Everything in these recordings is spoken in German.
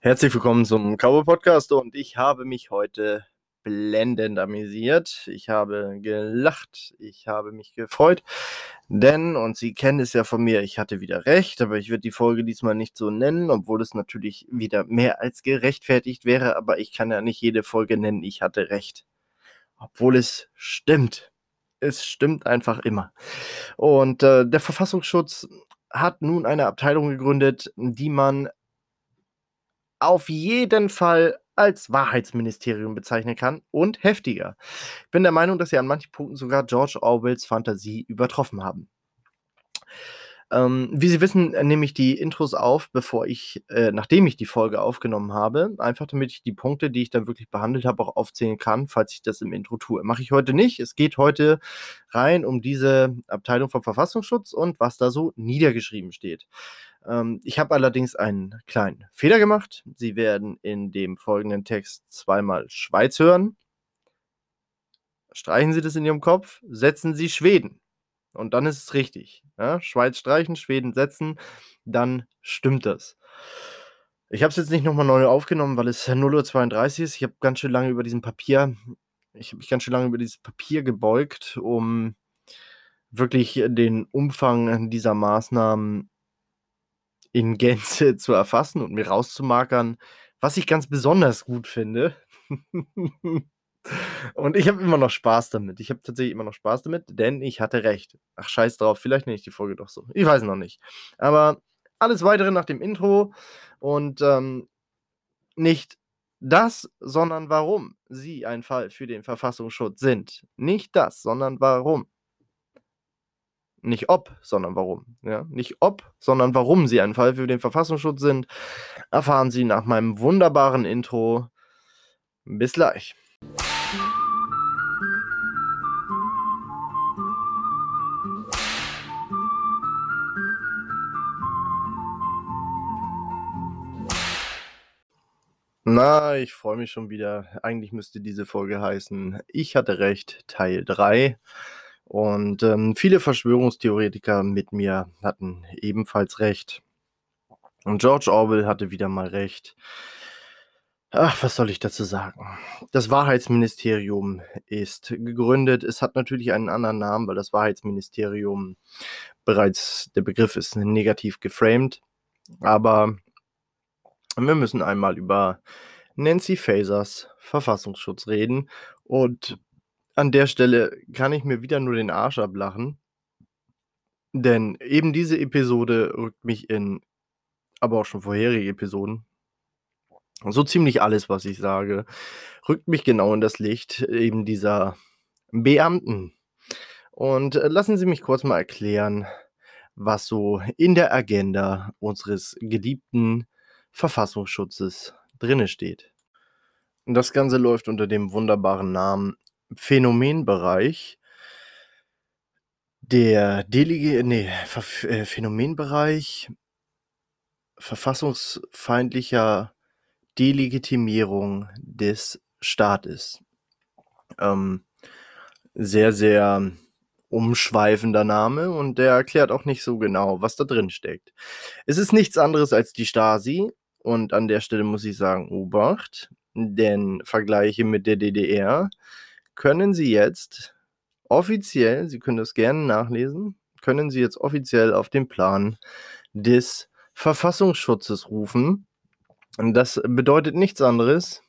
Herzlich willkommen zum Cowboy Podcast und ich habe mich heute blendend amüsiert. Ich habe gelacht, ich habe mich gefreut, denn, und Sie kennen es ja von mir, ich hatte wieder recht, aber ich würde die Folge diesmal nicht so nennen, obwohl es natürlich wieder mehr als gerechtfertigt wäre, aber ich kann ja nicht jede Folge nennen, ich hatte recht. Obwohl es stimmt. Es stimmt einfach immer. Und äh, der Verfassungsschutz hat nun eine Abteilung gegründet, die man auf jeden Fall als Wahrheitsministerium bezeichnen kann und heftiger. Ich bin der Meinung, dass sie an manchen Punkten sogar George Orwells Fantasie übertroffen haben. Ähm, wie Sie wissen, nehme ich die Intros auf, bevor ich, äh, nachdem ich die Folge aufgenommen habe, einfach damit ich die Punkte, die ich dann wirklich behandelt habe, auch aufzählen kann, falls ich das im Intro tue. Mache ich heute nicht. Es geht heute rein um diese Abteilung vom Verfassungsschutz und was da so niedergeschrieben steht. Ähm, ich habe allerdings einen kleinen Fehler gemacht. Sie werden in dem folgenden Text zweimal Schweiz hören. Streichen Sie das in Ihrem Kopf, setzen Sie Schweden. Und dann ist es richtig. Ja? Schweiz streichen, Schweden setzen, dann stimmt das. Ich habe es jetzt nicht nochmal neu aufgenommen, weil es 0.32 Uhr ist. Ich habe ganz schön lange über diesem Papier, ich habe mich ganz schön lange über dieses Papier gebeugt, um wirklich den Umfang dieser Maßnahmen in Gänze zu erfassen und mir rauszumarkern, was ich ganz besonders gut finde. Und ich habe immer noch Spaß damit. Ich habe tatsächlich immer noch Spaß damit, denn ich hatte recht. Ach, scheiß drauf, vielleicht nenne ich die Folge doch so. Ich weiß noch nicht. Aber alles weitere nach dem Intro und ähm, nicht das, sondern warum Sie ein Fall für den Verfassungsschutz sind. Nicht das, sondern warum. Nicht ob, sondern warum. Ja? Nicht ob, sondern warum Sie ein Fall für den Verfassungsschutz sind, erfahren Sie nach meinem wunderbaren Intro. Bis gleich. Na, ich freue mich schon wieder. Eigentlich müsste diese Folge heißen Ich hatte recht, Teil 3. Und ähm, viele Verschwörungstheoretiker mit mir hatten ebenfalls recht. Und George Orwell hatte wieder mal recht. Ach, was soll ich dazu sagen? Das Wahrheitsministerium ist gegründet. Es hat natürlich einen anderen Namen, weil das Wahrheitsministerium bereits, der Begriff ist negativ geframed. Aber wir müssen einmal über Nancy Fasers Verfassungsschutz reden. Und an der Stelle kann ich mir wieder nur den Arsch ablachen. Denn eben diese Episode rückt mich in, aber auch schon vorherige Episoden, so ziemlich alles, was ich sage, rückt mich genau in das Licht eben dieser Beamten. Und äh, lassen Sie mich kurz mal erklären, was so in der Agenda unseres geliebten Verfassungsschutzes drinne steht. Das Ganze läuft unter dem wunderbaren Namen Phänomenbereich. Der Delige, nee, äh, Phänomenbereich verfassungsfeindlicher Delegitimierung des Staates. Ähm, sehr, sehr umschweifender Name und der erklärt auch nicht so genau, was da drin steckt. Es ist nichts anderes als die Stasi und an der Stelle muss ich sagen, Obacht, denn Vergleiche mit der DDR können Sie jetzt offiziell, Sie können das gerne nachlesen, können Sie jetzt offiziell auf den Plan des Verfassungsschutzes rufen und das bedeutet nichts anderes,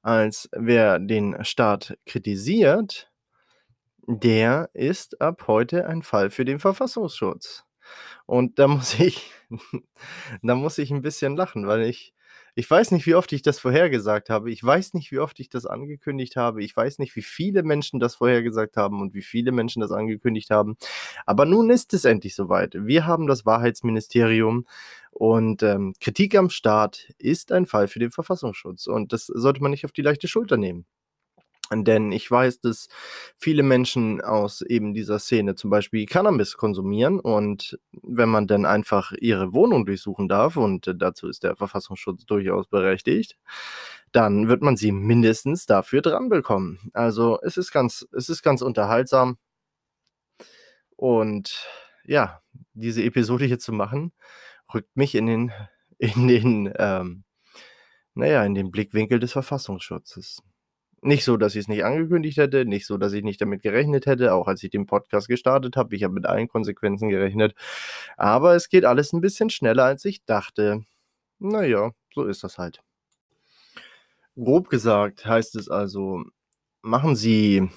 als wer den Staat kritisiert, der ist ab heute ein Fall für den Verfassungsschutz. Und da muss ich, da muss ich ein bisschen lachen, weil ich, ich weiß nicht, wie oft ich das vorhergesagt habe. Ich weiß nicht, wie oft ich das angekündigt habe. Ich weiß nicht, wie viele Menschen das vorhergesagt haben und wie viele Menschen das angekündigt haben. Aber nun ist es endlich soweit. Wir haben das Wahrheitsministerium und ähm, Kritik am Staat ist ein Fall für den Verfassungsschutz. Und das sollte man nicht auf die leichte Schulter nehmen. Denn ich weiß, dass viele Menschen aus eben dieser Szene zum Beispiel Cannabis konsumieren und wenn man dann einfach ihre Wohnung durchsuchen darf, und dazu ist der Verfassungsschutz durchaus berechtigt, dann wird man sie mindestens dafür dran bekommen. Also es ist ganz, es ist ganz unterhaltsam. Und ja, diese Episode hier zu machen, rückt mich in den, in den, ähm, naja, in den Blickwinkel des Verfassungsschutzes. Nicht so, dass ich es nicht angekündigt hätte, nicht so, dass ich nicht damit gerechnet hätte, auch als ich den Podcast gestartet habe. Ich habe mit allen Konsequenzen gerechnet. Aber es geht alles ein bisschen schneller, als ich dachte. Naja, so ist das halt. Grob gesagt heißt es also, machen Sie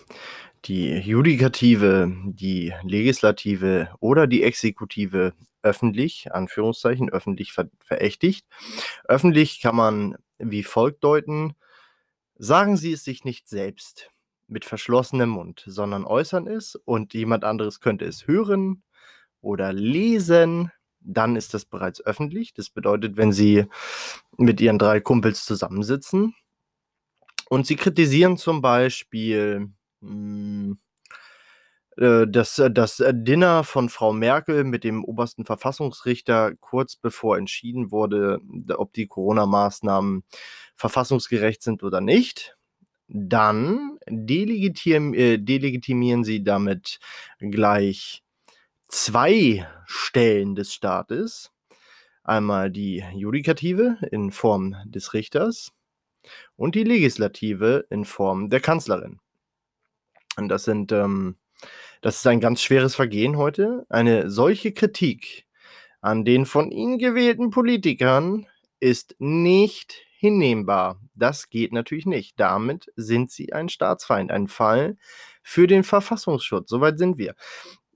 die Judikative, die Legislative oder die Exekutive öffentlich, Anführungszeichen, öffentlich ver verächtigt. Öffentlich kann man wie folgt deuten, sagen Sie es sich nicht selbst mit verschlossenem Mund, sondern äußern es und jemand anderes könnte es hören oder lesen, dann ist das bereits öffentlich. Das bedeutet, wenn Sie mit Ihren drei Kumpels zusammensitzen und Sie kritisieren zum Beispiel hm, äh, das, äh, das äh, Dinner von Frau Merkel mit dem obersten Verfassungsrichter kurz bevor entschieden wurde, ob die Corona-Maßnahmen verfassungsgerecht sind oder nicht. Dann delegitim, äh, delegitimieren sie damit gleich zwei Stellen des Staates. Einmal die Judikative in Form des Richters und die Legislative in Form der Kanzlerin. Und das sind ähm, das ist ein ganz schweres Vergehen heute. Eine solche Kritik an den von Ihnen gewählten Politikern ist nicht hinnehmbar. Das geht natürlich nicht. Damit sind Sie ein Staatsfeind, ein Fall für den Verfassungsschutz. Soweit sind wir.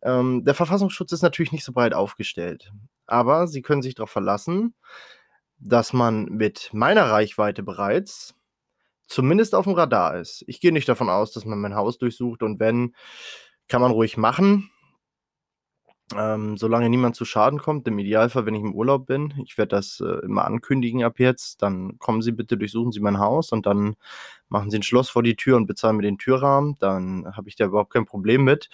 Ähm, der Verfassungsschutz ist natürlich nicht so breit aufgestellt. Aber Sie können sich darauf verlassen, dass man mit meiner Reichweite bereits zumindest auf dem Radar ist. Ich gehe nicht davon aus, dass man mein Haus durchsucht und wenn, kann man ruhig machen. Ähm, solange niemand zu Schaden kommt, im Idealfall, wenn ich im Urlaub bin, ich werde das äh, immer ankündigen ab jetzt, dann kommen Sie bitte, durchsuchen Sie mein Haus und dann machen Sie ein Schloss vor die Tür und bezahlen mir den Türrahmen, dann habe ich da überhaupt kein Problem mit.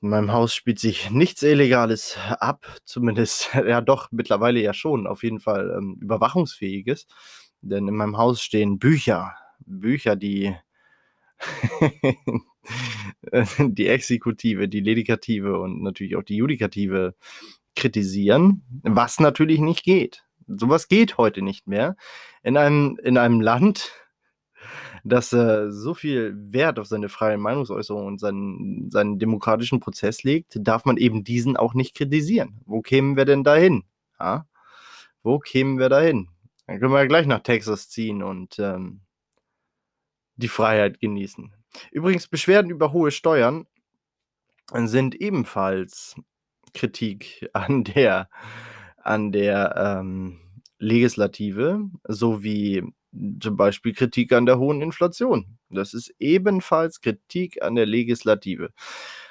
In meinem Haus spielt sich nichts Illegales ab, zumindest, ja doch, mittlerweile ja schon, auf jeden Fall ähm, überwachungsfähiges, denn in meinem Haus stehen Bücher, Bücher, die die Exekutive, die Legislative und natürlich auch die Judikative kritisieren, was natürlich nicht geht. Sowas geht heute nicht mehr. In einem, in einem Land, das äh, so viel Wert auf seine freie Meinungsäußerung und seinen, seinen demokratischen Prozess legt, darf man eben diesen auch nicht kritisieren. Wo kämen wir denn dahin? Ja? Wo kämen wir dahin? Dann können wir ja gleich nach Texas ziehen und ähm, die Freiheit genießen. Übrigens, Beschwerden über hohe Steuern sind ebenfalls Kritik an der, an der ähm, Legislative sowie zum Beispiel Kritik an der hohen Inflation. Das ist ebenfalls Kritik an der Legislative.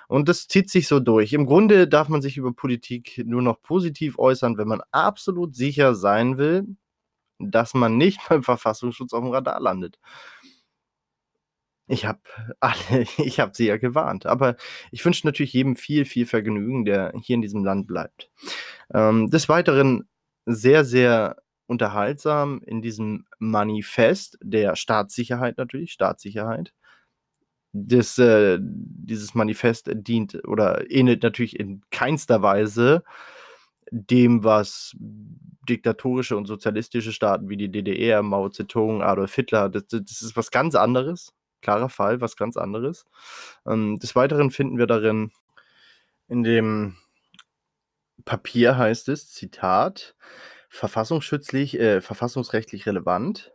Und das zieht sich so durch. Im Grunde darf man sich über Politik nur noch positiv äußern, wenn man absolut sicher sein will, dass man nicht beim Verfassungsschutz auf dem Radar landet. Ich habe alle ich habe sie ja gewarnt, aber ich wünsche natürlich jedem viel, viel Vergnügen, der hier in diesem Land bleibt. Ähm, des Weiteren sehr, sehr unterhaltsam in diesem Manifest der Staatssicherheit natürlich, Staatssicherheit. Das, äh, dieses Manifest dient oder ähnelt natürlich in keinster Weise dem, was diktatorische und sozialistische Staaten wie die DDR, Mao Zedong, Adolf Hitler, das, das ist was ganz anderes klarer Fall, was ganz anderes. Ähm, des Weiteren finden wir darin in dem Papier heißt es, Zitat, verfassungsschützlich, äh, verfassungsrechtlich relevant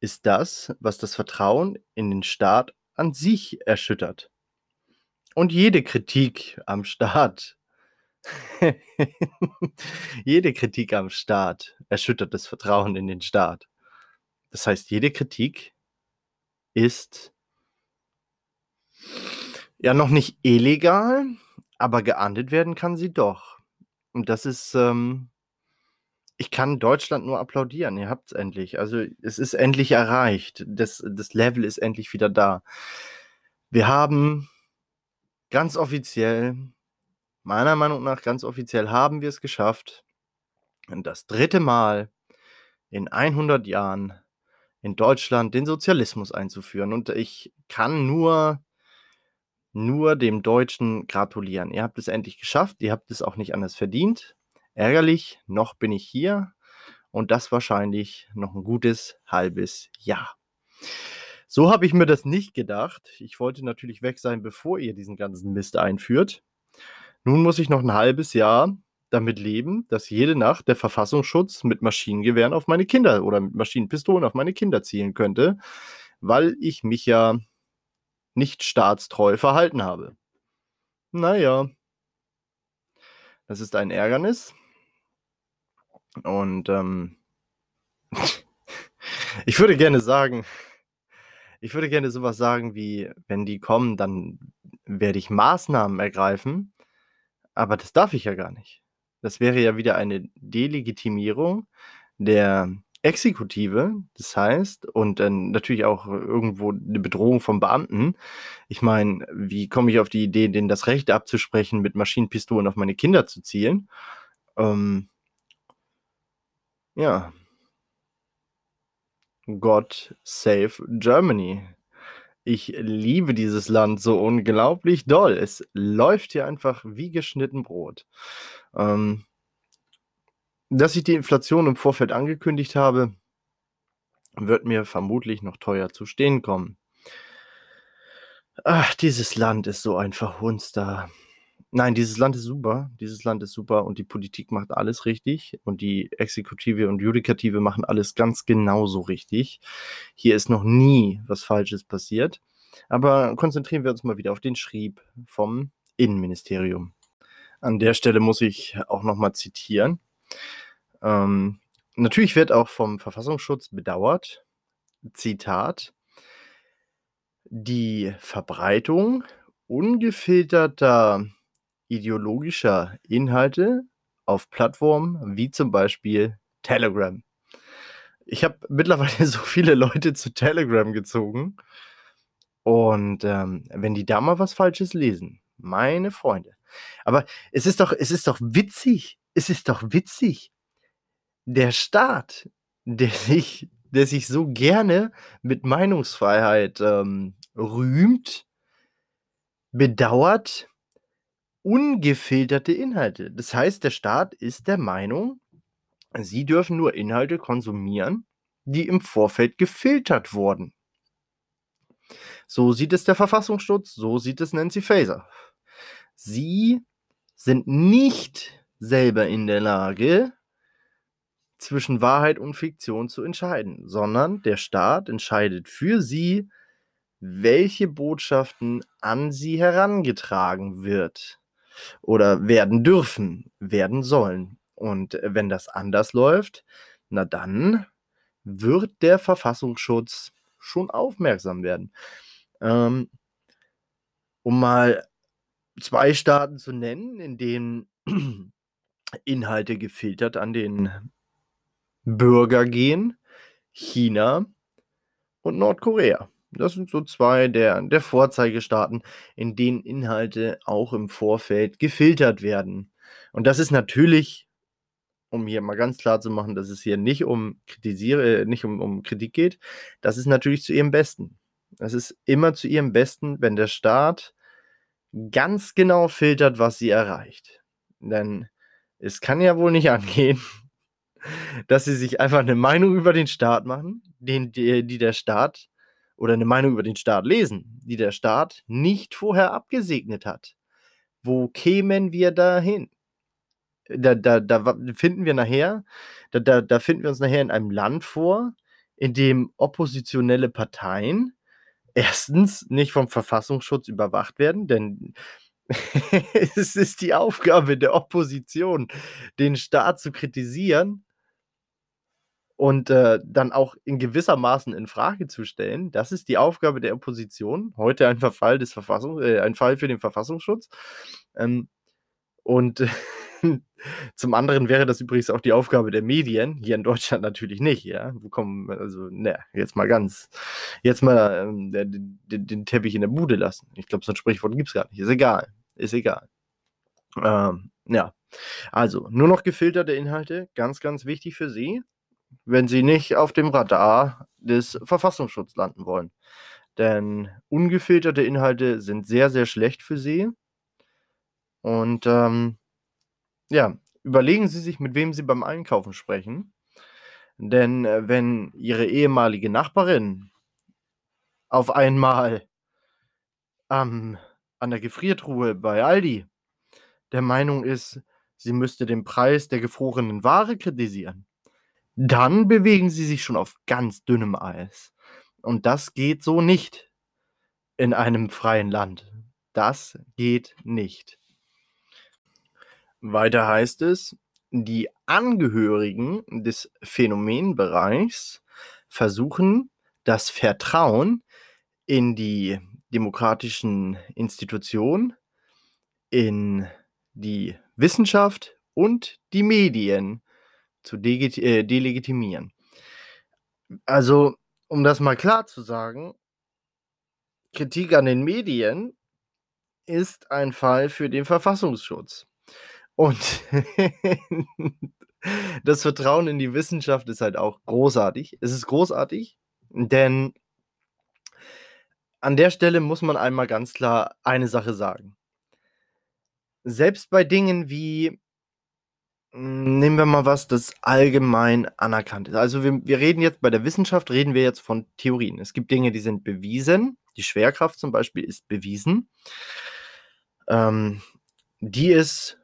ist das, was das Vertrauen in den Staat an sich erschüttert. Und jede Kritik am Staat, jede Kritik am Staat erschüttert das Vertrauen in den Staat. Das heißt, jede Kritik ist ja noch nicht illegal, aber geahndet werden kann sie doch. Und das ist, ähm, ich kann Deutschland nur applaudieren. Ihr habt es endlich. Also es ist endlich erreicht. Das, das Level ist endlich wieder da. Wir haben ganz offiziell, meiner Meinung nach ganz offiziell, haben wir es geschafft. Das dritte Mal in 100 Jahren in Deutschland den Sozialismus einzuführen. Und ich kann nur, nur dem Deutschen gratulieren. Ihr habt es endlich geschafft. Ihr habt es auch nicht anders verdient. Ärgerlich, noch bin ich hier. Und das wahrscheinlich noch ein gutes halbes Jahr. So habe ich mir das nicht gedacht. Ich wollte natürlich weg sein, bevor ihr diesen ganzen Mist einführt. Nun muss ich noch ein halbes Jahr damit leben, dass jede Nacht der Verfassungsschutz mit Maschinengewehren auf meine Kinder oder mit Maschinenpistolen auf meine Kinder zielen könnte, weil ich mich ja nicht staatstreu verhalten habe. Naja, das ist ein Ärgernis. Und ähm, ich würde gerne sagen, ich würde gerne sowas sagen wie, wenn die kommen, dann werde ich Maßnahmen ergreifen. Aber das darf ich ja gar nicht. Das wäre ja wieder eine Delegitimierung der Exekutive, das heißt, und dann natürlich auch irgendwo eine Bedrohung vom Beamten. Ich meine, wie komme ich auf die Idee, denen das Recht abzusprechen, mit Maschinenpistolen auf meine Kinder zu zielen? Ähm, ja. God save Germany. Ich liebe dieses Land so unglaublich doll. Es läuft hier einfach wie geschnitten Brot. Ähm, dass ich die Inflation im Vorfeld angekündigt habe, wird mir vermutlich noch teuer zu stehen kommen. Ach, dieses Land ist so ein Verhunster. Nein, dieses Land ist super. Dieses Land ist super und die Politik macht alles richtig und die Exekutive und Judikative machen alles ganz genauso richtig. Hier ist noch nie was Falsches passiert. Aber konzentrieren wir uns mal wieder auf den Schrieb vom Innenministerium. An der Stelle muss ich auch nochmal zitieren. Ähm, natürlich wird auch vom Verfassungsschutz bedauert, Zitat, die Verbreitung ungefilterter ideologischer Inhalte auf Plattformen wie zum Beispiel Telegram. Ich habe mittlerweile so viele Leute zu Telegram gezogen. Und ähm, wenn die da mal was Falsches lesen, meine Freunde. Aber es ist doch, es ist doch witzig. Es ist doch witzig der Staat, der sich, der sich so gerne mit Meinungsfreiheit ähm, rühmt, bedauert ungefilterte Inhalte. Das heißt, der Staat ist der Meinung, sie dürfen nur Inhalte konsumieren, die im Vorfeld gefiltert wurden. So sieht es der Verfassungsschutz, so sieht es Nancy Faeser. Sie sind nicht selber in der Lage, zwischen Wahrheit und Fiktion zu entscheiden, sondern der Staat entscheidet für sie, welche Botschaften an sie herangetragen wird oder werden dürfen, werden sollen. Und wenn das anders läuft, na dann wird der Verfassungsschutz schon aufmerksam werden. Ähm, um mal zwei Staaten zu nennen, in denen Inhalte gefiltert an den Bürger gehen, China und Nordkorea. Das sind so zwei der, der Vorzeigestaaten, in denen Inhalte auch im Vorfeld gefiltert werden. Und das ist natürlich, um hier mal ganz klar zu machen, dass es hier nicht um kritisiere, nicht um, um Kritik geht, das ist natürlich zu ihrem Besten. Es ist immer zu ihrem Besten, wenn der Staat ganz genau filtert, was sie erreicht. Denn es kann ja wohl nicht angehen, dass sie sich einfach eine Meinung über den Staat machen, den, die, die der Staat oder eine Meinung über den Staat lesen, die der Staat nicht vorher abgesegnet hat. Wo kämen wir dahin? Da, da, da finden wir nachher, da, da, da finden wir uns nachher in einem Land vor, in dem oppositionelle Parteien erstens nicht vom Verfassungsschutz überwacht werden, denn es ist die Aufgabe der Opposition, den Staat zu kritisieren und äh, dann auch in gewisser Maßen in Frage zu stellen. Das ist die Aufgabe der Opposition. Heute ein Verfall des Verfassung, äh, ein Fall für den Verfassungsschutz. Ähm, und zum anderen wäre das übrigens auch die Aufgabe der Medien, hier in Deutschland natürlich nicht, ja. Wo kommen, also, ne, jetzt mal ganz, jetzt mal ähm, den, den, Teppich in der Bude lassen. Ich glaube, so ein Sprichwort gibt es gar nicht. Ist egal. Ist egal. Ähm, ja. Also, nur noch gefilterte Inhalte, ganz, ganz wichtig für Sie wenn sie nicht auf dem Radar des Verfassungsschutzes landen wollen. Denn ungefilterte Inhalte sind sehr, sehr schlecht für sie. Und ähm, ja, überlegen Sie sich, mit wem Sie beim Einkaufen sprechen. Denn äh, wenn ihre ehemalige Nachbarin auf einmal ähm, an der Gefriertruhe bei Aldi der Meinung ist, sie müsste den Preis der gefrorenen Ware kritisieren, dann bewegen sie sich schon auf ganz dünnem Eis. Und das geht so nicht in einem freien Land. Das geht nicht. Weiter heißt es, die Angehörigen des Phänomenbereichs versuchen, das Vertrauen in die demokratischen Institutionen, in die Wissenschaft und die Medien zu äh, delegitimieren. Also, um das mal klar zu sagen, Kritik an den Medien ist ein Fall für den Verfassungsschutz. Und das Vertrauen in die Wissenschaft ist halt auch großartig. Es ist großartig, denn an der Stelle muss man einmal ganz klar eine Sache sagen. Selbst bei Dingen wie, nehmen wir mal was, das allgemein anerkannt ist. Also wir, wir reden jetzt bei der Wissenschaft, reden wir jetzt von Theorien. Es gibt Dinge, die sind bewiesen. Die Schwerkraft zum Beispiel ist bewiesen. Ähm, die ist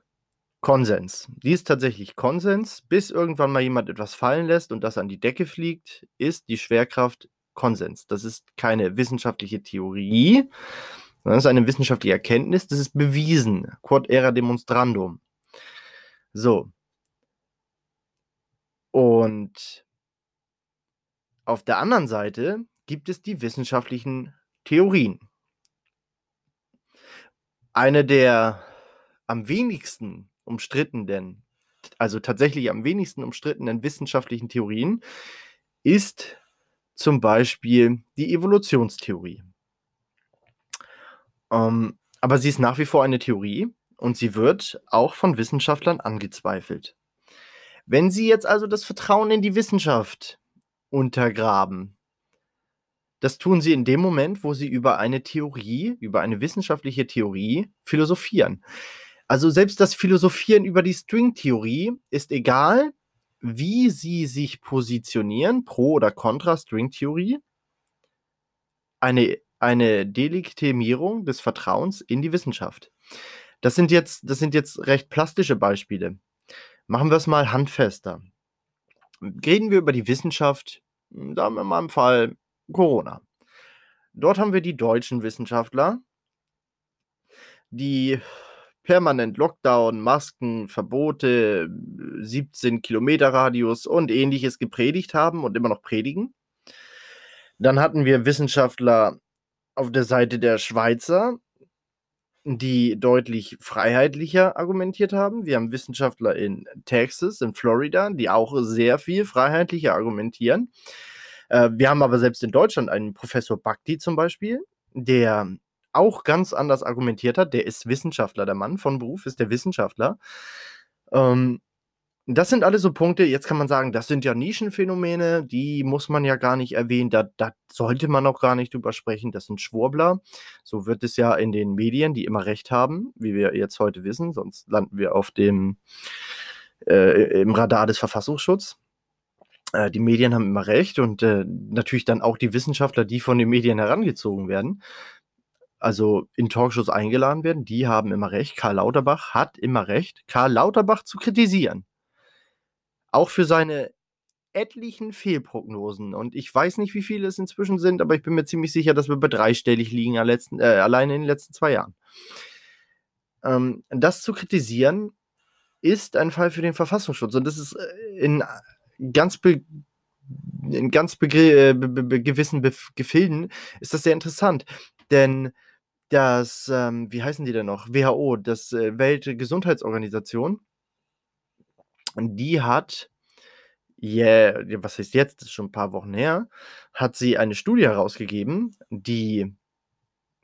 Konsens. Die ist tatsächlich Konsens. Bis irgendwann mal jemand etwas fallen lässt und das an die Decke fliegt, ist die Schwerkraft Konsens. Das ist keine wissenschaftliche Theorie, das ist eine wissenschaftliche Erkenntnis. Das ist bewiesen. Quod era demonstrandum. So. Und auf der anderen Seite gibt es die wissenschaftlichen Theorien. Eine der am wenigsten umstrittenen, also tatsächlich am wenigsten umstrittenen wissenschaftlichen Theorien ist zum Beispiel die Evolutionstheorie. Ähm, aber sie ist nach wie vor eine Theorie und sie wird auch von Wissenschaftlern angezweifelt. Wenn Sie jetzt also das Vertrauen in die Wissenschaft untergraben, das tun Sie in dem Moment, wo Sie über eine Theorie, über eine wissenschaftliche Theorie philosophieren. Also selbst das Philosophieren über die Stringtheorie ist egal, wie sie sich positionieren, pro oder contra Stringtheorie, eine, eine Delegitimierung des Vertrauens in die Wissenschaft. Das sind jetzt, das sind jetzt recht plastische Beispiele. Machen wir es mal handfester. Reden wir über die Wissenschaft, wir mal im Fall Corona. Dort haben wir die deutschen Wissenschaftler, die permanent Lockdown, Masken, Verbote, 17 Kilometer Radius und ähnliches gepredigt haben und immer noch predigen. Dann hatten wir Wissenschaftler auf der Seite der Schweizer, die deutlich freiheitlicher argumentiert haben. Wir haben Wissenschaftler in Texas, in Florida, die auch sehr viel freiheitlicher argumentieren. Äh, wir haben aber selbst in Deutschland einen Professor Bhakti zum Beispiel, der auch ganz anders argumentiert hat. Der ist Wissenschaftler, der Mann von Beruf ist der Wissenschaftler. Ähm, das sind alles so Punkte, jetzt kann man sagen, das sind ja Nischenphänomene, die muss man ja gar nicht erwähnen, da, da sollte man auch gar nicht drüber sprechen, das sind Schwurbler. So wird es ja in den Medien, die immer recht haben, wie wir jetzt heute wissen, sonst landen wir auf dem, äh, im Radar des Verfassungsschutzes. Äh, die Medien haben immer recht und äh, natürlich dann auch die Wissenschaftler, die von den Medien herangezogen werden also in Talkshows eingeladen werden, die haben immer recht. Karl Lauterbach hat immer recht, Karl Lauterbach zu kritisieren. Auch für seine etlichen Fehlprognosen. Und ich weiß nicht, wie viele es inzwischen sind, aber ich bin mir ziemlich sicher, dass wir bei dreistellig liegen letzten, äh, alleine in den letzten zwei Jahren. Ähm, das zu kritisieren ist ein Fall für den Verfassungsschutz. Und das ist äh, in ganz be in ganz äh, be be gewissen Gefilden ist das sehr interessant. Denn das, ähm, wie heißen die denn noch? WHO, das äh, Weltgesundheitsorganisation, die hat, yeah, was heißt jetzt, das ist schon ein paar Wochen her, hat sie eine Studie herausgegeben, die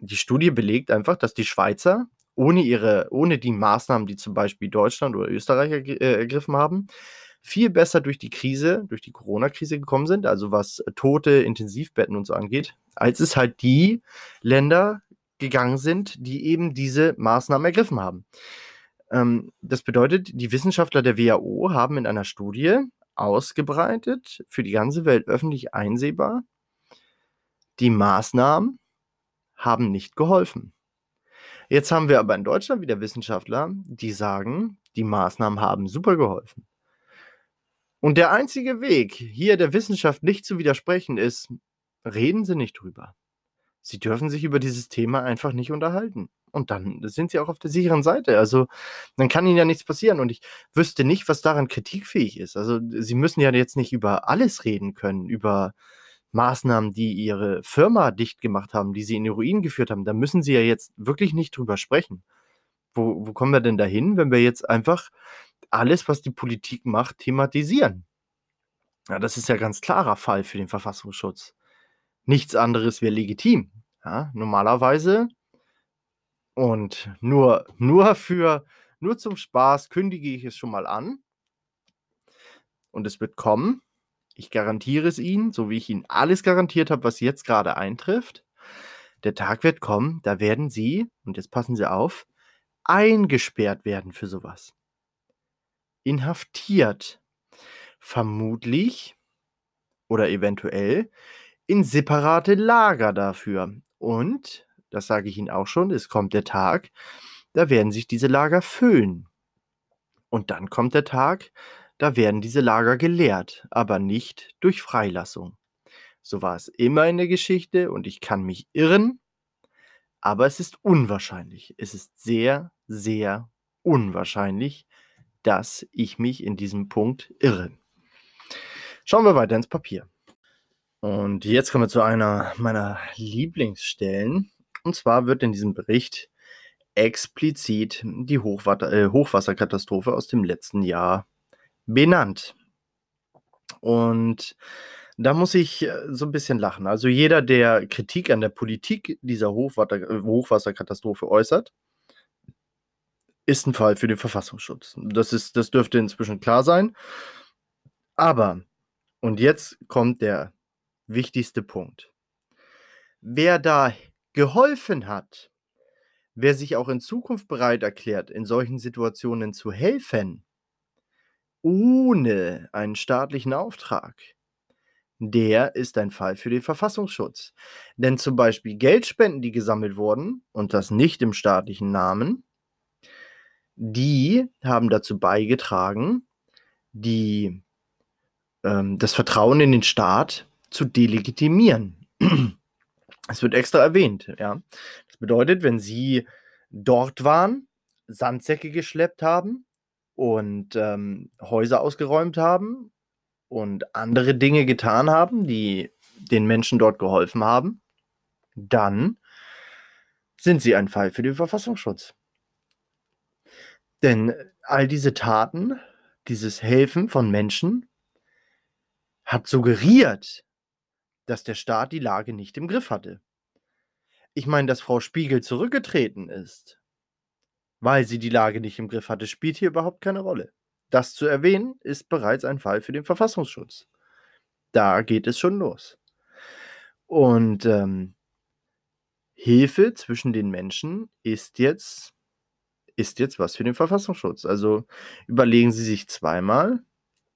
die Studie belegt einfach, dass die Schweizer ohne ihre, ohne die Maßnahmen, die zum Beispiel Deutschland oder Österreich äh, ergriffen haben, viel besser durch die Krise, durch die Corona-Krise gekommen sind, also was Tote, Intensivbetten und so angeht, als es halt die Länder gegangen sind, die eben diese Maßnahmen ergriffen haben. Ähm, das bedeutet, die Wissenschaftler der WHO haben in einer Studie ausgebreitet, für die ganze Welt öffentlich einsehbar. Die Maßnahmen haben nicht geholfen. Jetzt haben wir aber in Deutschland wieder Wissenschaftler, die sagen, die Maßnahmen haben super geholfen. Und der einzige Weg, hier der Wissenschaft nicht zu widersprechen, ist, reden Sie nicht drüber. Sie dürfen sich über dieses Thema einfach nicht unterhalten. Und dann sind Sie auch auf der sicheren Seite. Also, dann kann Ihnen ja nichts passieren. Und ich wüsste nicht, was daran kritikfähig ist. Also, Sie müssen ja jetzt nicht über alles reden können, über Maßnahmen, die Ihre Firma dicht gemacht haben, die Sie in den Ruin geführt haben. Da müssen Sie ja jetzt wirklich nicht drüber sprechen. Wo, wo kommen wir denn dahin, wenn wir jetzt einfach alles, was die Politik macht, thematisieren? Ja, das ist ja ganz klarer Fall für den Verfassungsschutz. Nichts anderes wäre legitim. Ja, normalerweise und nur, nur für, nur zum Spaß kündige ich es schon mal an. Und es wird kommen. Ich garantiere es Ihnen, so wie ich Ihnen alles garantiert habe, was jetzt gerade eintrifft. Der Tag wird kommen, da werden Sie, und jetzt passen Sie auf, eingesperrt werden für sowas. Inhaftiert. Vermutlich oder eventuell in separate Lager dafür. Und, das sage ich Ihnen auch schon, es kommt der Tag, da werden sich diese Lager füllen. Und dann kommt der Tag, da werden diese Lager geleert, aber nicht durch Freilassung. So war es immer in der Geschichte und ich kann mich irren, aber es ist unwahrscheinlich. Es ist sehr, sehr unwahrscheinlich, dass ich mich in diesem Punkt irre. Schauen wir weiter ins Papier. Und jetzt kommen wir zu einer meiner Lieblingsstellen. Und zwar wird in diesem Bericht explizit die Hochwater, äh, Hochwasserkatastrophe aus dem letzten Jahr benannt. Und da muss ich äh, so ein bisschen lachen. Also jeder, der Kritik an der Politik dieser Hochwater, äh, Hochwasserkatastrophe äußert, ist ein Fall für den Verfassungsschutz. Das, ist, das dürfte inzwischen klar sein. Aber, und jetzt kommt der wichtigste Punkt. Wer da geholfen hat, wer sich auch in Zukunft bereit erklärt, in solchen Situationen zu helfen, ohne einen staatlichen Auftrag, der ist ein Fall für den Verfassungsschutz. Denn zum Beispiel Geldspenden, die gesammelt wurden, und das nicht im staatlichen Namen, die haben dazu beigetragen, die, ähm, das Vertrauen in den Staat zu delegitimieren. Es wird extra erwähnt, ja. Das bedeutet, wenn Sie dort waren, Sandsäcke geschleppt haben und ähm, Häuser ausgeräumt haben und andere Dinge getan haben, die den Menschen dort geholfen haben, dann sind Sie ein Fall für den Verfassungsschutz. Denn all diese Taten, dieses Helfen von Menschen, hat suggeriert, dass der Staat die Lage nicht im Griff hatte. Ich meine, dass Frau Spiegel zurückgetreten ist, weil sie die Lage nicht im Griff hatte, spielt hier überhaupt keine Rolle. Das zu erwähnen, ist bereits ein Fall für den Verfassungsschutz. Da geht es schon los. Und ähm, Hilfe zwischen den Menschen ist jetzt, ist jetzt was für den Verfassungsschutz. Also überlegen Sie sich zweimal,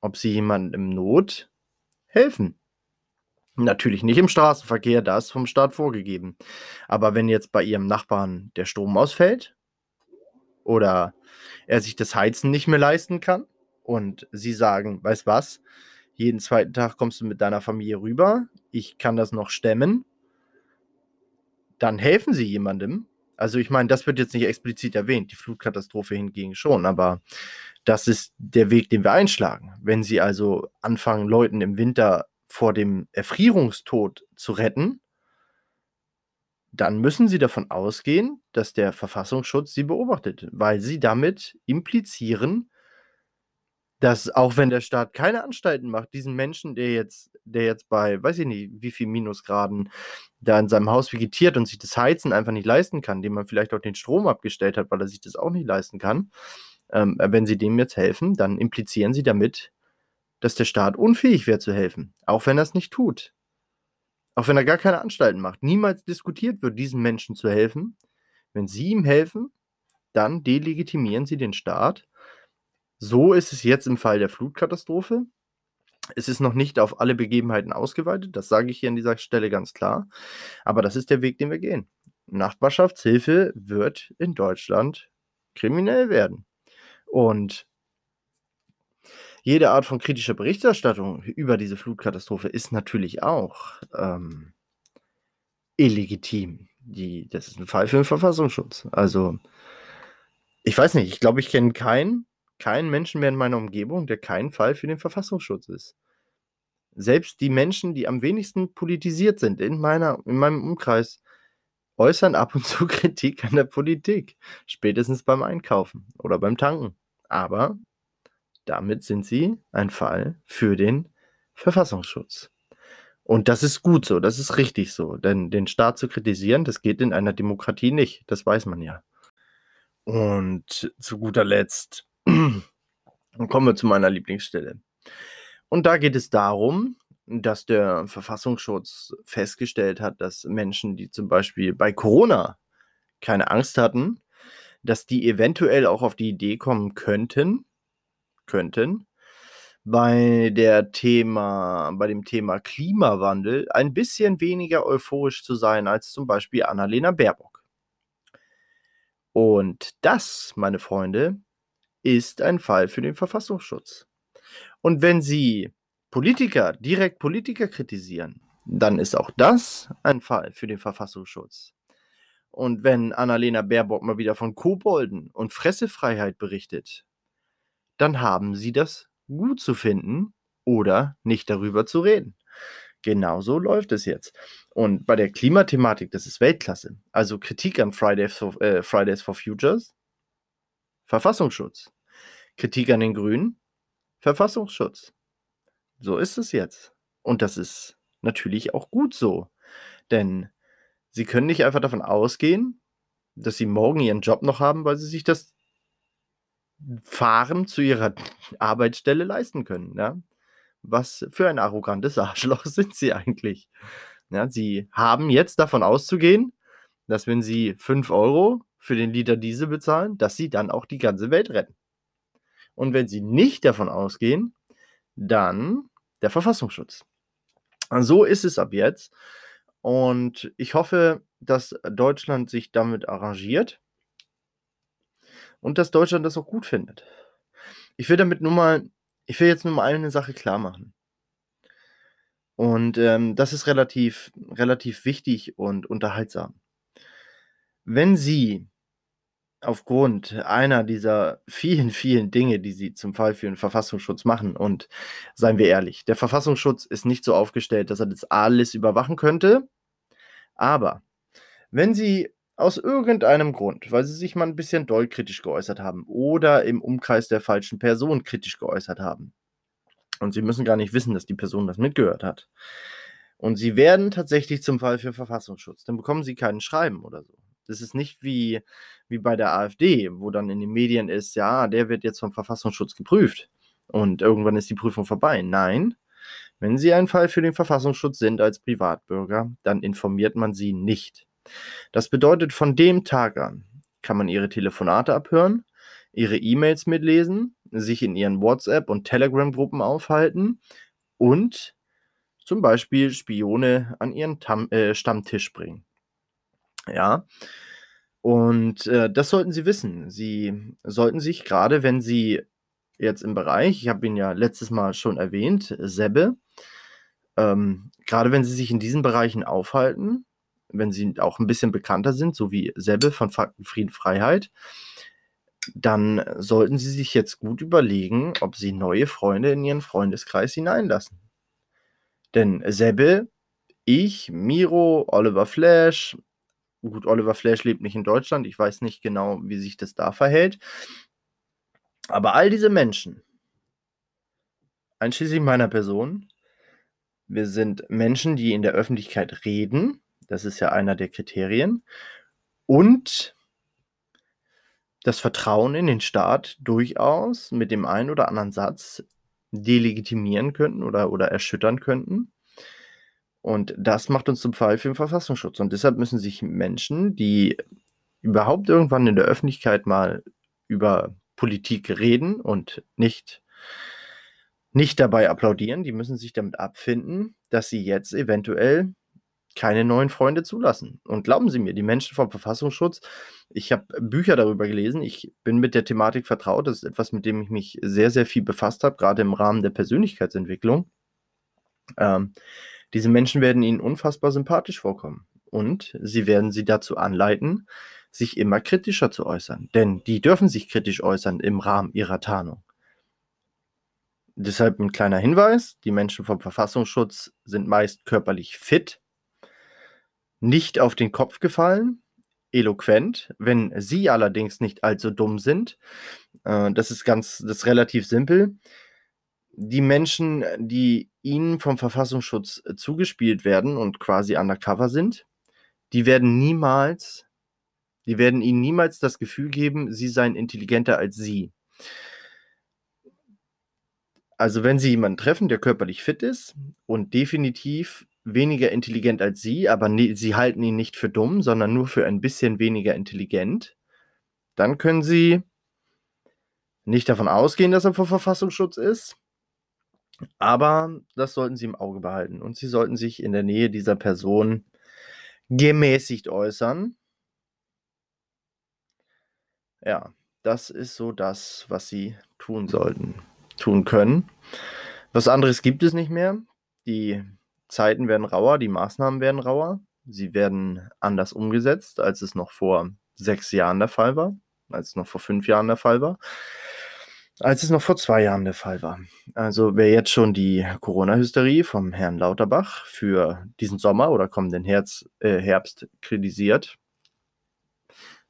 ob Sie jemandem im Not helfen. Natürlich nicht im Straßenverkehr, da ist vom Staat vorgegeben. Aber wenn jetzt bei Ihrem Nachbarn der Strom ausfällt oder er sich das Heizen nicht mehr leisten kann und Sie sagen, weißt was, jeden zweiten Tag kommst du mit deiner Familie rüber, ich kann das noch stemmen, dann helfen Sie jemandem. Also ich meine, das wird jetzt nicht explizit erwähnt, die Flutkatastrophe hingegen schon, aber das ist der Weg, den wir einschlagen. Wenn Sie also anfangen, Leuten im Winter vor dem Erfrierungstod zu retten, dann müssen Sie davon ausgehen, dass der Verfassungsschutz Sie beobachtet, weil Sie damit implizieren, dass auch wenn der Staat keine Anstalten macht, diesen Menschen, der jetzt, der jetzt bei, weiß ich nicht, wie viel Minusgraden da in seinem Haus vegetiert und sich das Heizen einfach nicht leisten kann, dem man vielleicht auch den Strom abgestellt hat, weil er sich das auch nicht leisten kann, ähm, wenn Sie dem jetzt helfen, dann implizieren Sie damit, dass der Staat unfähig wäre zu helfen, auch wenn er es nicht tut. Auch wenn er gar keine Anstalten macht. Niemals diskutiert wird, diesen Menschen zu helfen. Wenn sie ihm helfen, dann delegitimieren sie den Staat. So ist es jetzt im Fall der Flutkatastrophe. Es ist noch nicht auf alle Begebenheiten ausgeweitet, das sage ich hier an dieser Stelle ganz klar. Aber das ist der Weg, den wir gehen. Nachbarschaftshilfe wird in Deutschland kriminell werden. Und jede Art von kritischer Berichterstattung über diese Flutkatastrophe ist natürlich auch ähm, illegitim. Die, das ist ein Fall für den Verfassungsschutz. Also, ich weiß nicht, ich glaube, ich kenne keinen, keinen Menschen mehr in meiner Umgebung, der kein Fall für den Verfassungsschutz ist. Selbst die Menschen, die am wenigsten politisiert sind in, meiner, in meinem Umkreis, äußern ab und zu Kritik an der Politik. Spätestens beim Einkaufen oder beim Tanken. Aber damit sind sie ein Fall für den Verfassungsschutz. Und das ist gut so, das ist richtig so. Denn den Staat zu kritisieren, das geht in einer Demokratie nicht. Das weiß man ja. Und zu guter Letzt kommen wir zu meiner Lieblingsstelle. Und da geht es darum, dass der Verfassungsschutz festgestellt hat, dass Menschen, die zum Beispiel bei Corona keine Angst hatten, dass die eventuell auch auf die Idee kommen könnten, könnten, bei der Thema, bei dem Thema Klimawandel ein bisschen weniger euphorisch zu sein als zum Beispiel Annalena Baerbock. Und das, meine Freunde, ist ein Fall für den Verfassungsschutz. Und wenn Sie Politiker direkt Politiker kritisieren, dann ist auch das ein Fall für den Verfassungsschutz. Und wenn Annalena Baerbock mal wieder von Kobolden und Fressefreiheit berichtet, dann haben sie das gut zu finden oder nicht darüber zu reden. Genauso läuft es jetzt. Und bei der Klimathematik, das ist Weltklasse. Also Kritik an Fridays for, äh, Fridays for Futures, Verfassungsschutz. Kritik an den Grünen, Verfassungsschutz. So ist es jetzt. Und das ist natürlich auch gut so. Denn sie können nicht einfach davon ausgehen, dass sie morgen ihren Job noch haben, weil sie sich das Fahren zu ihrer Arbeitsstelle leisten können. Ja? Was für ein arrogantes Arschloch sind sie eigentlich? Ja, sie haben jetzt davon auszugehen, dass wenn sie 5 Euro für den Liter Diesel bezahlen, dass sie dann auch die ganze Welt retten. Und wenn sie nicht davon ausgehen, dann der Verfassungsschutz. So ist es ab jetzt. Und ich hoffe, dass Deutschland sich damit arrangiert und dass Deutschland das auch gut findet. Ich will damit nur mal, ich will jetzt nur mal eine Sache klar machen. Und ähm, das ist relativ, relativ wichtig und unterhaltsam. Wenn Sie aufgrund einer dieser vielen, vielen Dinge, die sie zum Fall für den Verfassungsschutz machen. Und seien wir ehrlich, der Verfassungsschutz ist nicht so aufgestellt, dass er das alles überwachen könnte. Aber wenn sie aus irgendeinem Grund, weil sie sich mal ein bisschen doll kritisch geäußert haben oder im Umkreis der falschen Person kritisch geäußert haben, und sie müssen gar nicht wissen, dass die Person das mitgehört hat, und sie werden tatsächlich zum Fall für Verfassungsschutz, dann bekommen sie keinen Schreiben oder so. Das ist nicht wie, wie bei der AfD, wo dann in den Medien ist, ja, der wird jetzt vom Verfassungsschutz geprüft und irgendwann ist die Prüfung vorbei. Nein, wenn Sie ein Fall für den Verfassungsschutz sind als Privatbürger, dann informiert man Sie nicht. Das bedeutet, von dem Tag an kann man Ihre Telefonate abhören, Ihre E-Mails mitlesen, sich in Ihren WhatsApp- und Telegram-Gruppen aufhalten und zum Beispiel Spione an Ihren Tam äh, Stammtisch bringen. Ja. Und äh, das sollten Sie wissen. Sie sollten sich gerade, wenn Sie jetzt im Bereich, ich habe ihn ja letztes Mal schon erwähnt, Sebbe, ähm, gerade wenn Sie sich in diesen Bereichen aufhalten, wenn Sie auch ein bisschen bekannter sind, so wie Sebbe von Fakten, Frieden, Freiheit, dann sollten Sie sich jetzt gut überlegen, ob Sie neue Freunde in Ihren Freundeskreis hineinlassen. Denn Sebbe, ich, Miro, Oliver Flash, Gut, Oliver Flash lebt nicht in Deutschland. Ich weiß nicht genau, wie sich das da verhält. Aber all diese Menschen, einschließlich meiner Person, wir sind Menschen, die in der Öffentlichkeit reden. Das ist ja einer der Kriterien. Und das Vertrauen in den Staat durchaus mit dem einen oder anderen Satz delegitimieren könnten oder, oder erschüttern könnten. Und das macht uns zum Fall für den Verfassungsschutz. Und deshalb müssen sich Menschen, die überhaupt irgendwann in der Öffentlichkeit mal über Politik reden und nicht, nicht dabei applaudieren, die müssen sich damit abfinden, dass sie jetzt eventuell keine neuen Freunde zulassen. Und glauben Sie mir, die Menschen vom Verfassungsschutz, ich habe Bücher darüber gelesen, ich bin mit der Thematik vertraut, das ist etwas, mit dem ich mich sehr, sehr viel befasst habe, gerade im Rahmen der Persönlichkeitsentwicklung. Ähm, diese Menschen werden Ihnen unfassbar sympathisch vorkommen und sie werden Sie dazu anleiten, sich immer kritischer zu äußern. Denn die dürfen sich kritisch äußern im Rahmen ihrer Tarnung. Deshalb ein kleiner Hinweis, die Menschen vom Verfassungsschutz sind meist körperlich fit, nicht auf den Kopf gefallen, eloquent. Wenn sie allerdings nicht allzu dumm sind, äh, das ist ganz, das ist relativ simpel. Die Menschen, die ihnen vom Verfassungsschutz zugespielt werden und quasi undercover sind, die werden niemals, die werden ihnen niemals das Gefühl geben, sie seien intelligenter als sie. Also wenn sie jemanden treffen, der körperlich fit ist und definitiv weniger intelligent als sie, aber ne, sie halten ihn nicht für dumm, sondern nur für ein bisschen weniger intelligent, dann können sie nicht davon ausgehen, dass er vor Verfassungsschutz ist, aber das sollten sie im Auge behalten und sie sollten sich in der Nähe dieser Person gemäßigt äußern. Ja, das ist so das, was sie tun sollten, tun können. Was anderes gibt es nicht mehr. Die Zeiten werden rauer, die Maßnahmen werden rauer. Sie werden anders umgesetzt, als es noch vor sechs Jahren der Fall war, als es noch vor fünf Jahren der Fall war, als es noch vor zwei Jahren der Fall war. Also wer jetzt schon die Corona-Hysterie vom Herrn Lauterbach für diesen Sommer oder kommenden Herz, äh, Herbst kritisiert,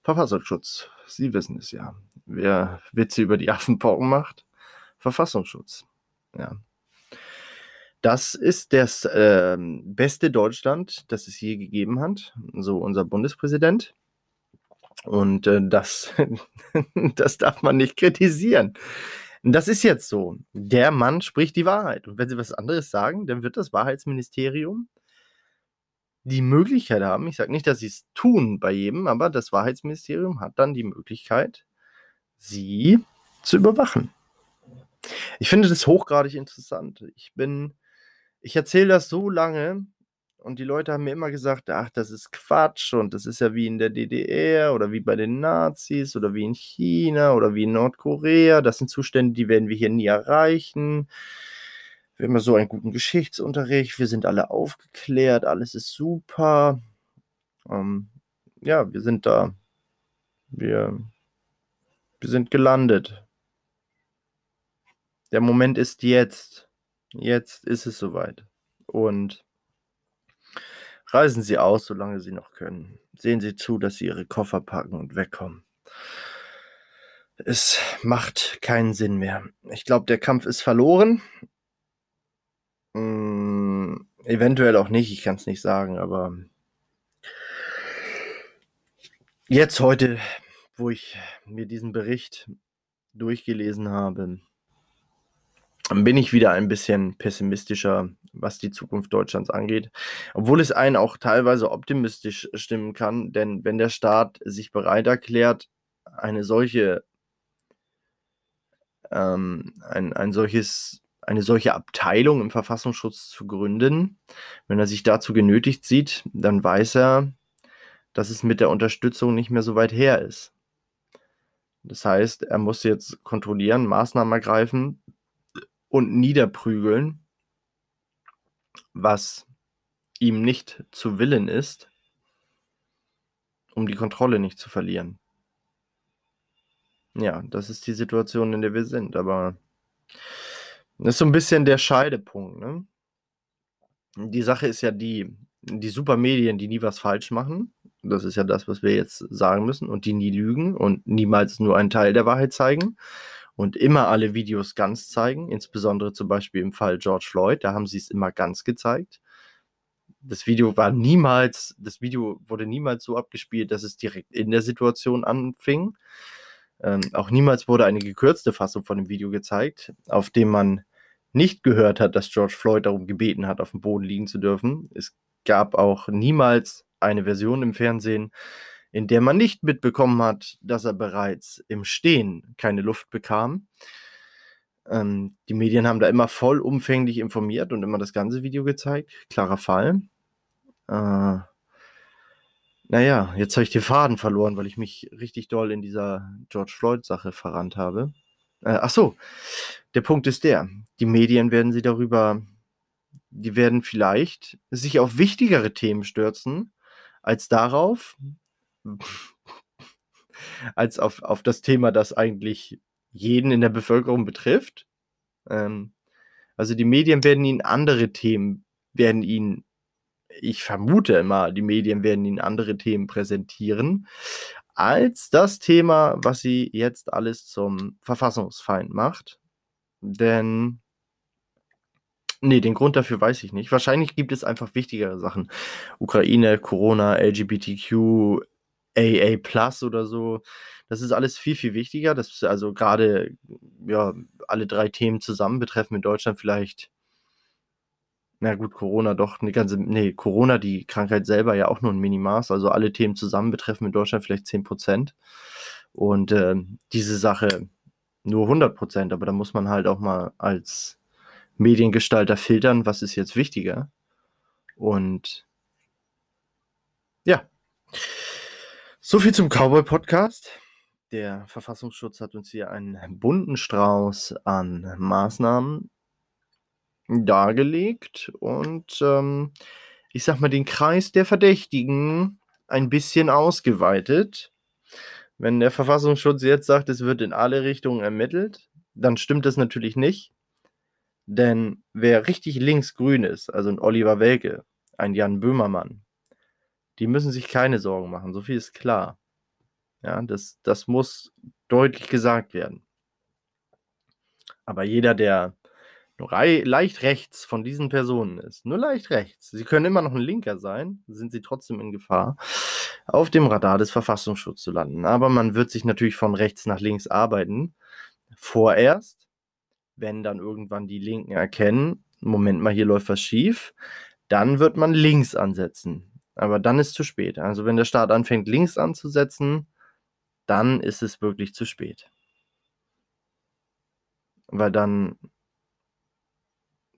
Verfassungsschutz, Sie wissen es ja. Wer Witze über die Affenpocken macht, Verfassungsschutz. Ja. Das ist das äh, beste Deutschland, das es je gegeben hat, so unser Bundespräsident. Und äh, das, das darf man nicht kritisieren. Das ist jetzt so. Der Mann spricht die Wahrheit. Und wenn Sie was anderes sagen, dann wird das Wahrheitsministerium die Möglichkeit haben, ich sage nicht, dass sie es tun bei jedem, aber das Wahrheitsministerium hat dann die Möglichkeit, sie zu überwachen. Ich finde das hochgradig interessant. Ich bin ich erzähle das so lange und die Leute haben mir immer gesagt, ach, das ist Quatsch und das ist ja wie in der DDR oder wie bei den Nazis oder wie in China oder wie in Nordkorea. Das sind Zustände, die werden wir hier nie erreichen. Wir haben ja so einen guten Geschichtsunterricht, wir sind alle aufgeklärt, alles ist super. Ähm, ja, wir sind da. Wir, wir sind gelandet. Der Moment ist jetzt. Jetzt ist es soweit. Und reisen Sie aus, solange Sie noch können. Sehen Sie zu, dass Sie Ihre Koffer packen und wegkommen. Es macht keinen Sinn mehr. Ich glaube, der Kampf ist verloren. Hm, eventuell auch nicht, ich kann es nicht sagen, aber jetzt heute, wo ich mir diesen Bericht durchgelesen habe, bin ich wieder ein bisschen pessimistischer, was die Zukunft Deutschlands angeht. Obwohl es einen auch teilweise optimistisch stimmen kann, denn wenn der Staat sich bereit erklärt, eine solche, ähm, ein, ein solches, eine solche Abteilung im Verfassungsschutz zu gründen, wenn er sich dazu genötigt sieht, dann weiß er, dass es mit der Unterstützung nicht mehr so weit her ist. Das heißt, er muss jetzt kontrollieren, Maßnahmen ergreifen, und niederprügeln, was ihm nicht zu Willen ist, um die Kontrolle nicht zu verlieren. Ja, das ist die Situation, in der wir sind, aber das ist so ein bisschen der Scheidepunkt. Ne? Die Sache ist ja die, die Supermedien, die nie was falsch machen, das ist ja das, was wir jetzt sagen müssen, und die nie lügen und niemals nur einen Teil der Wahrheit zeigen und immer alle Videos ganz zeigen, insbesondere zum Beispiel im Fall George Floyd, da haben sie es immer ganz gezeigt. Das Video war niemals, das Video wurde niemals so abgespielt, dass es direkt in der Situation anfing. Ähm, auch niemals wurde eine gekürzte Fassung von dem Video gezeigt, auf dem man nicht gehört hat, dass George Floyd darum gebeten hat, auf dem Boden liegen zu dürfen. Es gab auch niemals eine Version im Fernsehen, in der man nicht mitbekommen hat, dass er bereits im Stehen keine Luft bekam. Ähm, die Medien haben da immer vollumfänglich informiert und immer das ganze Video gezeigt. Klarer Fall. Äh, naja, jetzt habe ich den Faden verloren, weil ich mich richtig doll in dieser George Floyd-Sache verrannt habe. Äh, ach so, der Punkt ist der, die Medien werden sie darüber, die werden vielleicht sich auf wichtigere Themen stürzen, als darauf, als auf, auf das Thema, das eigentlich jeden in der Bevölkerung betrifft. Ähm, also die Medien werden ihnen andere Themen, werden ihnen, ich vermute immer, die Medien werden ihnen andere Themen präsentieren, als das Thema, was sie jetzt alles zum Verfassungsfeind macht. Denn, nee, den Grund dafür weiß ich nicht. Wahrscheinlich gibt es einfach wichtigere Sachen. Ukraine, Corona, LGBTQ, AA Plus oder so. Das ist alles viel, viel wichtiger. Das ist also gerade, ja, alle drei Themen zusammen betreffen in Deutschland vielleicht, na gut, Corona doch eine ganze, nee, Corona, die Krankheit selber ja auch nur ein Minimaß. Also alle Themen zusammen betreffen in Deutschland vielleicht 10 Prozent. Und äh, diese Sache nur 100 Prozent. Aber da muss man halt auch mal als Mediengestalter filtern, was ist jetzt wichtiger. Und ja. So viel zum Cowboy-Podcast. Der Verfassungsschutz hat uns hier einen bunten Strauß an Maßnahmen dargelegt und ähm, ich sag mal den Kreis der Verdächtigen ein bisschen ausgeweitet. Wenn der Verfassungsschutz jetzt sagt, es wird in alle Richtungen ermittelt, dann stimmt das natürlich nicht. Denn wer richtig linksgrün ist, also ein Oliver Welke, ein Jan Böhmermann, die müssen sich keine Sorgen machen, so viel ist klar. Ja, das, das muss deutlich gesagt werden. Aber jeder, der nur leicht rechts von diesen Personen ist, nur leicht rechts, sie können immer noch ein Linker sein, sind sie trotzdem in Gefahr, auf dem Radar des Verfassungsschutzes zu landen. Aber man wird sich natürlich von rechts nach links arbeiten. Vorerst, wenn dann irgendwann die Linken erkennen, Moment mal, hier läuft was schief, dann wird man links ansetzen. Aber dann ist zu spät. Also wenn der Staat anfängt, links anzusetzen, dann ist es wirklich zu spät. Weil dann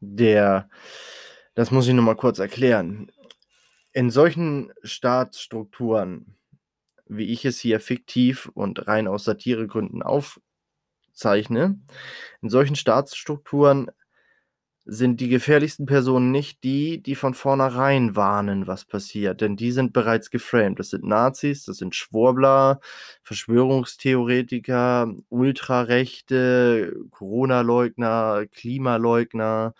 der, das muss ich nochmal kurz erklären. In solchen Staatsstrukturen, wie ich es hier fiktiv und rein aus Satiregründen aufzeichne, in solchen Staatsstrukturen sind die gefährlichsten Personen nicht die, die von vornherein warnen, was passiert, denn die sind bereits geframed. Das sind Nazis, das sind Schwurbler, Verschwörungstheoretiker, Ultrarechte, Corona-Leugner, Klimaleugner,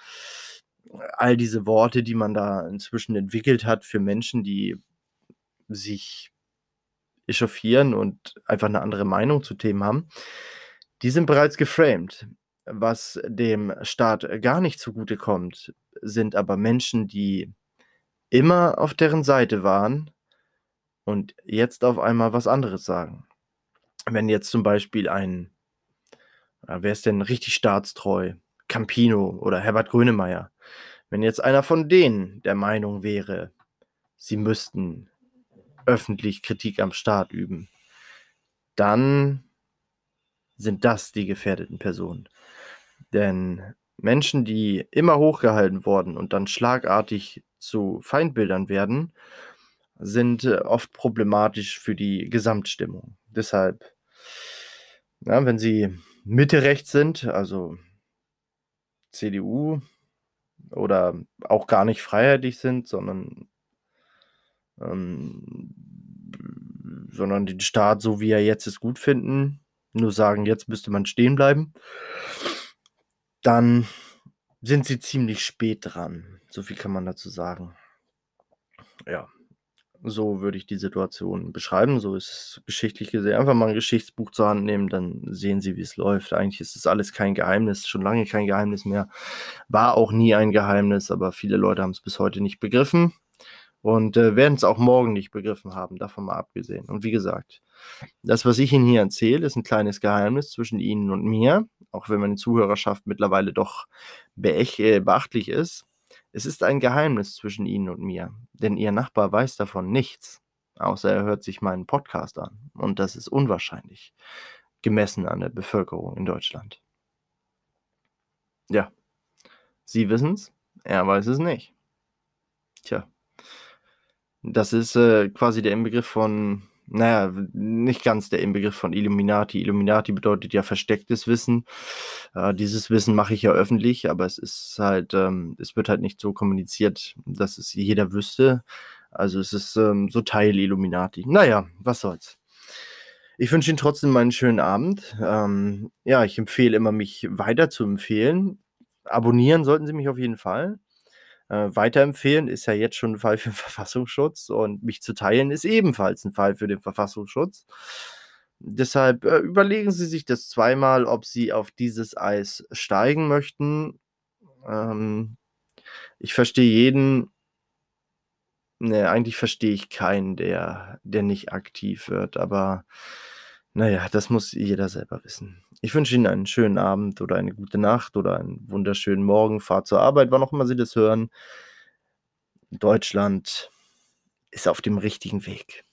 all diese Worte, die man da inzwischen entwickelt hat für Menschen, die sich echauffieren und einfach eine andere Meinung zu Themen haben, die sind bereits geframed. Was dem Staat gar nicht zugutekommt, sind aber Menschen, die immer auf deren Seite waren und jetzt auf einmal was anderes sagen. Wenn jetzt zum Beispiel ein, wer ist denn richtig staatstreu? Campino oder Herbert Grönemeyer. Wenn jetzt einer von denen der Meinung wäre, sie müssten öffentlich Kritik am Staat üben, dann sind das die gefährdeten Personen. Denn Menschen, die immer hochgehalten worden und dann schlagartig zu Feindbildern werden, sind äh, oft problematisch für die Gesamtstimmung. Deshalb, ja, wenn sie Mitte rechts sind, also CDU oder auch gar nicht freiheitlich sind, sondern, ähm, sondern den Staat, so wie er jetzt ist, gut finden, nur sagen, jetzt müsste man stehen bleiben, dann sind sie ziemlich spät dran. So viel kann man dazu sagen. Ja, so würde ich die Situation beschreiben. So ist es geschichtlich gesehen. Einfach mal ein Geschichtsbuch zur Hand nehmen, dann sehen Sie, wie es läuft. Eigentlich ist es alles kein Geheimnis, schon lange kein Geheimnis mehr. War auch nie ein Geheimnis, aber viele Leute haben es bis heute nicht begriffen und äh, werden es auch morgen nicht begriffen haben, davon mal abgesehen. Und wie gesagt, das, was ich Ihnen hier erzähle, ist ein kleines Geheimnis zwischen Ihnen und mir, auch wenn meine Zuhörerschaft mittlerweile doch äh, beachtlich ist. Es ist ein Geheimnis zwischen Ihnen und mir, denn Ihr Nachbar weiß davon nichts, außer er hört sich meinen Podcast an. Und das ist unwahrscheinlich, gemessen an der Bevölkerung in Deutschland. Ja. Sie wissen's, er weiß es nicht. Tja. Das ist, äh, quasi der Inbegriff von na ja, nicht ganz der Inbegriff von Illuminati. Illuminati bedeutet ja verstecktes Wissen. Äh, dieses Wissen mache ich ja öffentlich, aber es ist halt ähm, es wird halt nicht so kommuniziert, dass es jeder wüsste. Also, es ist, ähm, so Teil Illuminati. Na ja, was soll's. Ich wünsche Ihnen trotzdem einen schönen Abend. Ähm, ja, ich empfehle immer, mich weiter zu empfehlen. Abonnieren sollten Sie mich auf jeden Fall. Äh, weiterempfehlen ist ja jetzt schon 'n Fall für 'n Verfassungsschutz und mich zu teilen ist ebenfalls 'n Fall für den Verfassungsschutz. Deshalb, äh, überlegen Sie sich das zweimal, ob Sie auf dieses Eis steigen möchten. Ähm, ich verstehe jeden ne, eigentlich verstehe ich keinen, der der nicht aktiv wird, aber na ja, das muss jeder selber wissen. Ich wünsche Ihnen einen schönen Abend oder eine gute Nacht oder einen wunderschönen Morgen, Fahrt zur Arbeit, wann auch immer Sie das hören. Deutschland ist auf dem richtigen Weg.